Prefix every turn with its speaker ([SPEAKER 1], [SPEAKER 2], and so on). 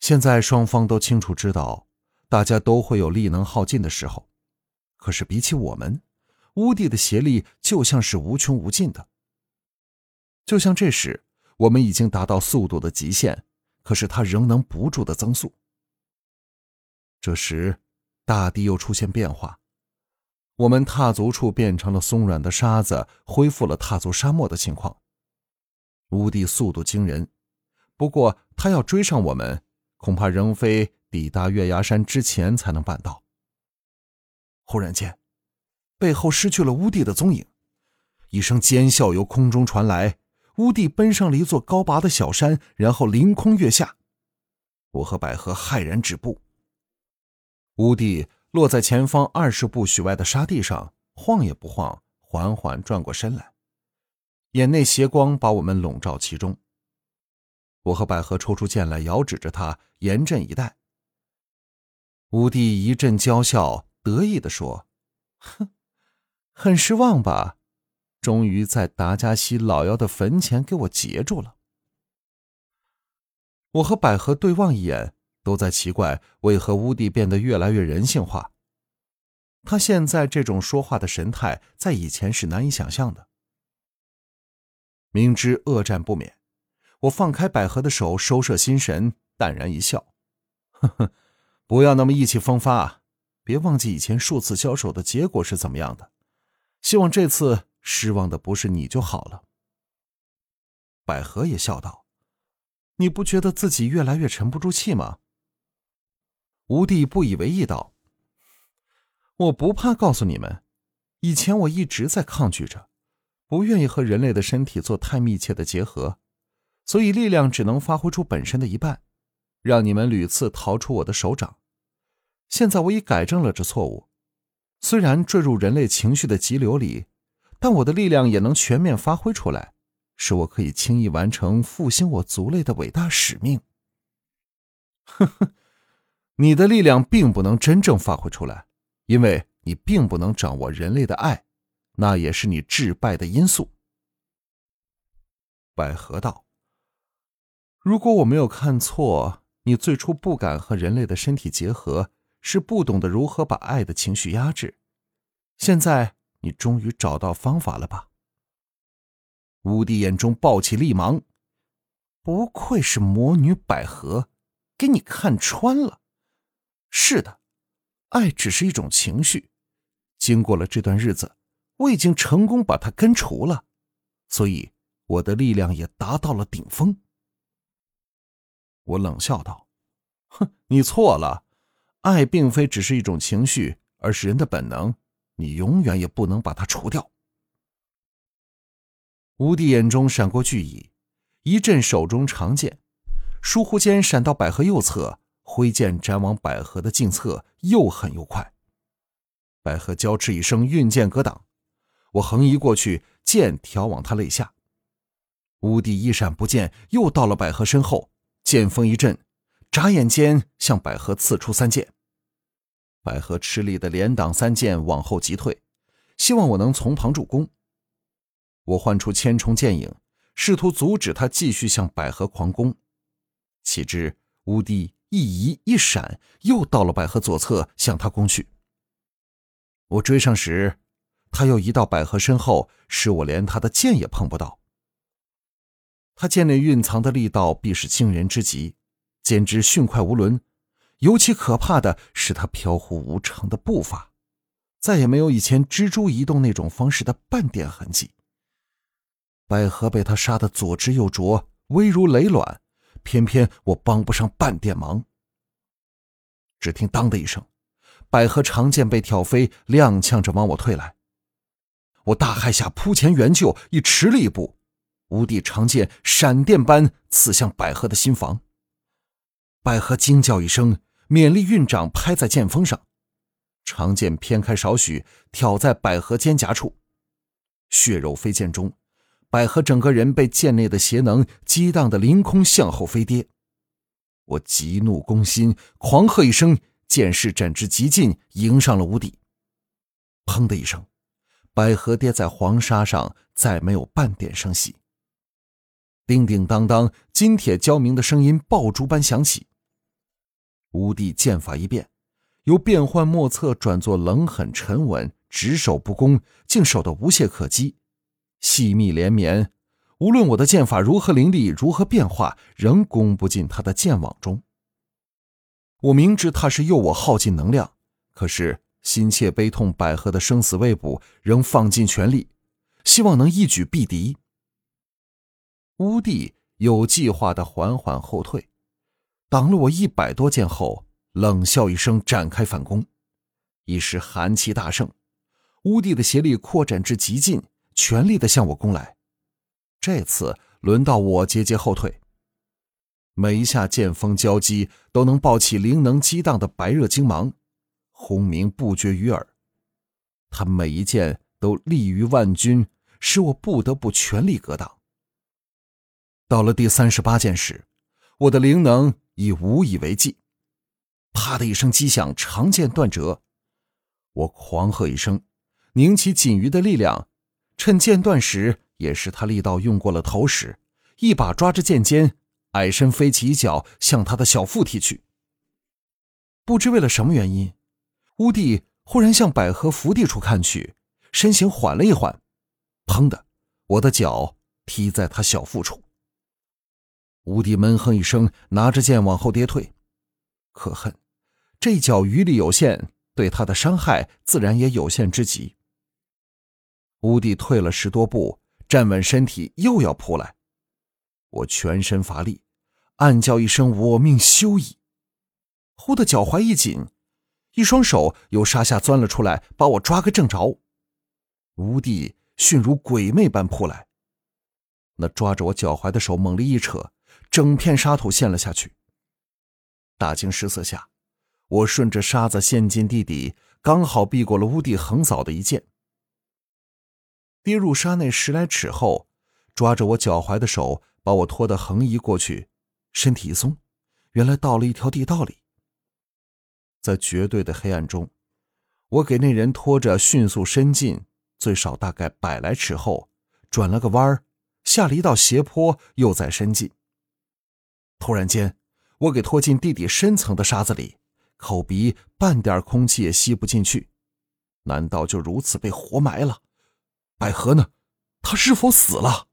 [SPEAKER 1] 现在双方都清楚知道，大家都会有力能耗尽的时候。可是比起我们，乌帝的邪力就像是无穷无尽的。就像这时，我们已经达到速度的极限，可是他仍能不住的增速。这时，大地又出现变化，我们踏足处变成了松软的沙子，恢复了踏足沙漠的情况。乌帝速度惊人，不过他要追上我们，恐怕仍非抵达月牙山之前才能办到。忽然间，背后失去了乌帝的踪影，一声尖啸由空中传来。乌帝奔上了一座高拔的小山，然后凌空跃下。我和百合骇然止步。乌帝落在前方二十步许外的沙地上，晃也不晃，缓缓转过身来，眼内斜光把我们笼罩其中。我和百合抽出剑来，遥指着他，严阵以待。乌帝一阵娇笑，得意地说：“哼，很失望吧？”终于在达加西老妖的坟前给我截住了。我和百合对望一眼，都在奇怪为何乌帝变得越来越人性化。他现在这种说话的神态，在以前是难以想象的。明知恶战不免，我放开百合的手，收摄心神，淡然一笑：“呵呵，不要那么意气风发，别忘记以前数次交手的结果是怎么样的。希望这次。”失望的不是你就好了。百合也笑道：“你不觉得自己越来越沉不住气吗？”吴帝不以为意道：“我不怕告诉你们，以前我一直在抗拒着，不愿意和人类的身体做太密切的结合，所以力量只能发挥出本身的一半，让你们屡次逃出我的手掌。现在我已改正了这错误，虽然坠入人类情绪的急流里。”但我的力量也能全面发挥出来，使我可以轻易完成复兴我族类的伟大使命。呵呵，你的力量并不能真正发挥出来，因为你并不能掌握人类的爱，那也是你致败的因素。百合道：“如果我没有看错，你最初不敢和人类的身体结合，是不懂得如何把爱的情绪压制。现在。”你终于找到方法了吧？乌迪眼中爆起厉芒，不愧是魔女百合，给你看穿了。是的，爱只是一种情绪。经过了这段日子，我已经成功把它根除了，所以我的力量也达到了顶峰。我冷笑道：“哼，你错了，爱并非只是一种情绪，而是人的本能。”你永远也不能把它除掉。吴帝眼中闪过惧意，一阵手中长剑，疏忽间闪到百合右侧，挥剑斩往百合的近侧，又狠又快。百合娇叱一声，运剑格挡，我横移过去，剑挑往他肋下。吴迪一闪不见，又到了百合身后，剑锋一震，眨眼间向百合刺出三剑。百合吃力的连挡三剑，往后急退，希望我能从旁助攻。我唤出千重剑影，试图阻止他继续向百合狂攻。岂知乌帝一移一闪，又到了百合左侧，向他攻去。我追上时，他又移到百合身后，使我连他的剑也碰不到。他剑内蕴藏的力道，必是惊人之极，简直迅快无伦。尤其可怕的是他飘忽无常的步伐，再也没有以前蜘蛛移动那种方式的半点痕迹。百合被他杀得左支右拙，危如累卵，偏偏我帮不上半点忙。只听“当”的一声，百合长剑被挑飞，踉跄着往我退来。我大骇下扑前援救，已迟了一步，无敌长剑闪电般刺向百合的心房。百合惊叫一声。勉力运掌拍在剑锋上，长剑偏开少许，挑在百合肩胛处，血肉飞溅中，百合整个人被剑内的邪能激荡的凌空向后飞跌。我急怒攻心，狂喝一声，剑势展至极尽，迎上了无底。砰的一声，百合跌在黄沙上，再没有半点声息。叮叮当当，金铁交鸣的声音爆竹般响起。吴帝剑法一变，由变幻莫测转作冷狠沉稳，只守不攻，竟守得无懈可击，细密连绵。无论我的剑法如何凌厉，如何变化，仍攻不进他的剑网中。我明知他是诱我耗尽能量，可是心切悲痛百合的生死未卜，仍放尽全力，希望能一举毙敌。乌帝有计划的缓缓后退，挡了我一百多剑后，冷笑一声，展开反攻。一时寒气大盛，乌帝的邪力扩展至极尽，全力的向我攻来。这次轮到我节节后退，每一下剑锋交击都能爆起灵能激荡的白热精芒，轰鸣不绝于耳。他每一剑都利于万钧，使我不得不全力格挡。到了第三十八剑时，我的灵能已无以为继，啪的一声击响，长剑断折。我狂喝一声，凝起仅余的力量，趁剑断时。也是他力道用过了头时，一把抓着剑尖，矮身飞起一脚向他的小腹踢去。不知为了什么原因，乌帝忽然向百合伏地处看去，身形缓了一缓，砰的，我的脚踢在他小腹处。吴迪闷哼一声，拿着剑往后跌退。可恨，这脚余力有限，对他的伤害自然也有限之极。吴帝退了十多步。站稳身体，又要扑来，我全身乏力，暗叫一声“我命休矣”。忽的脚踝一紧，一双手由沙下钻了出来，把我抓个正着。吴帝迅如鬼魅般扑来，那抓着我脚踝的手猛力一扯，整片沙土陷了下去。大惊失色下，我顺着沙子陷进地底，刚好避过了乌帝横扫的一剑。跌入沙内十来尺后，抓着我脚踝的手把我拖得横移过去，身体一松，原来到了一条地道里。在绝对的黑暗中，我给那人拖着迅速伸进，最少大概百来尺后，转了个弯儿，下了一道斜坡，又再伸进。突然间，我给拖进地底深层的沙子里，口鼻半点空气也吸不进去，难道就如此被活埋了？百合呢？她是否死了？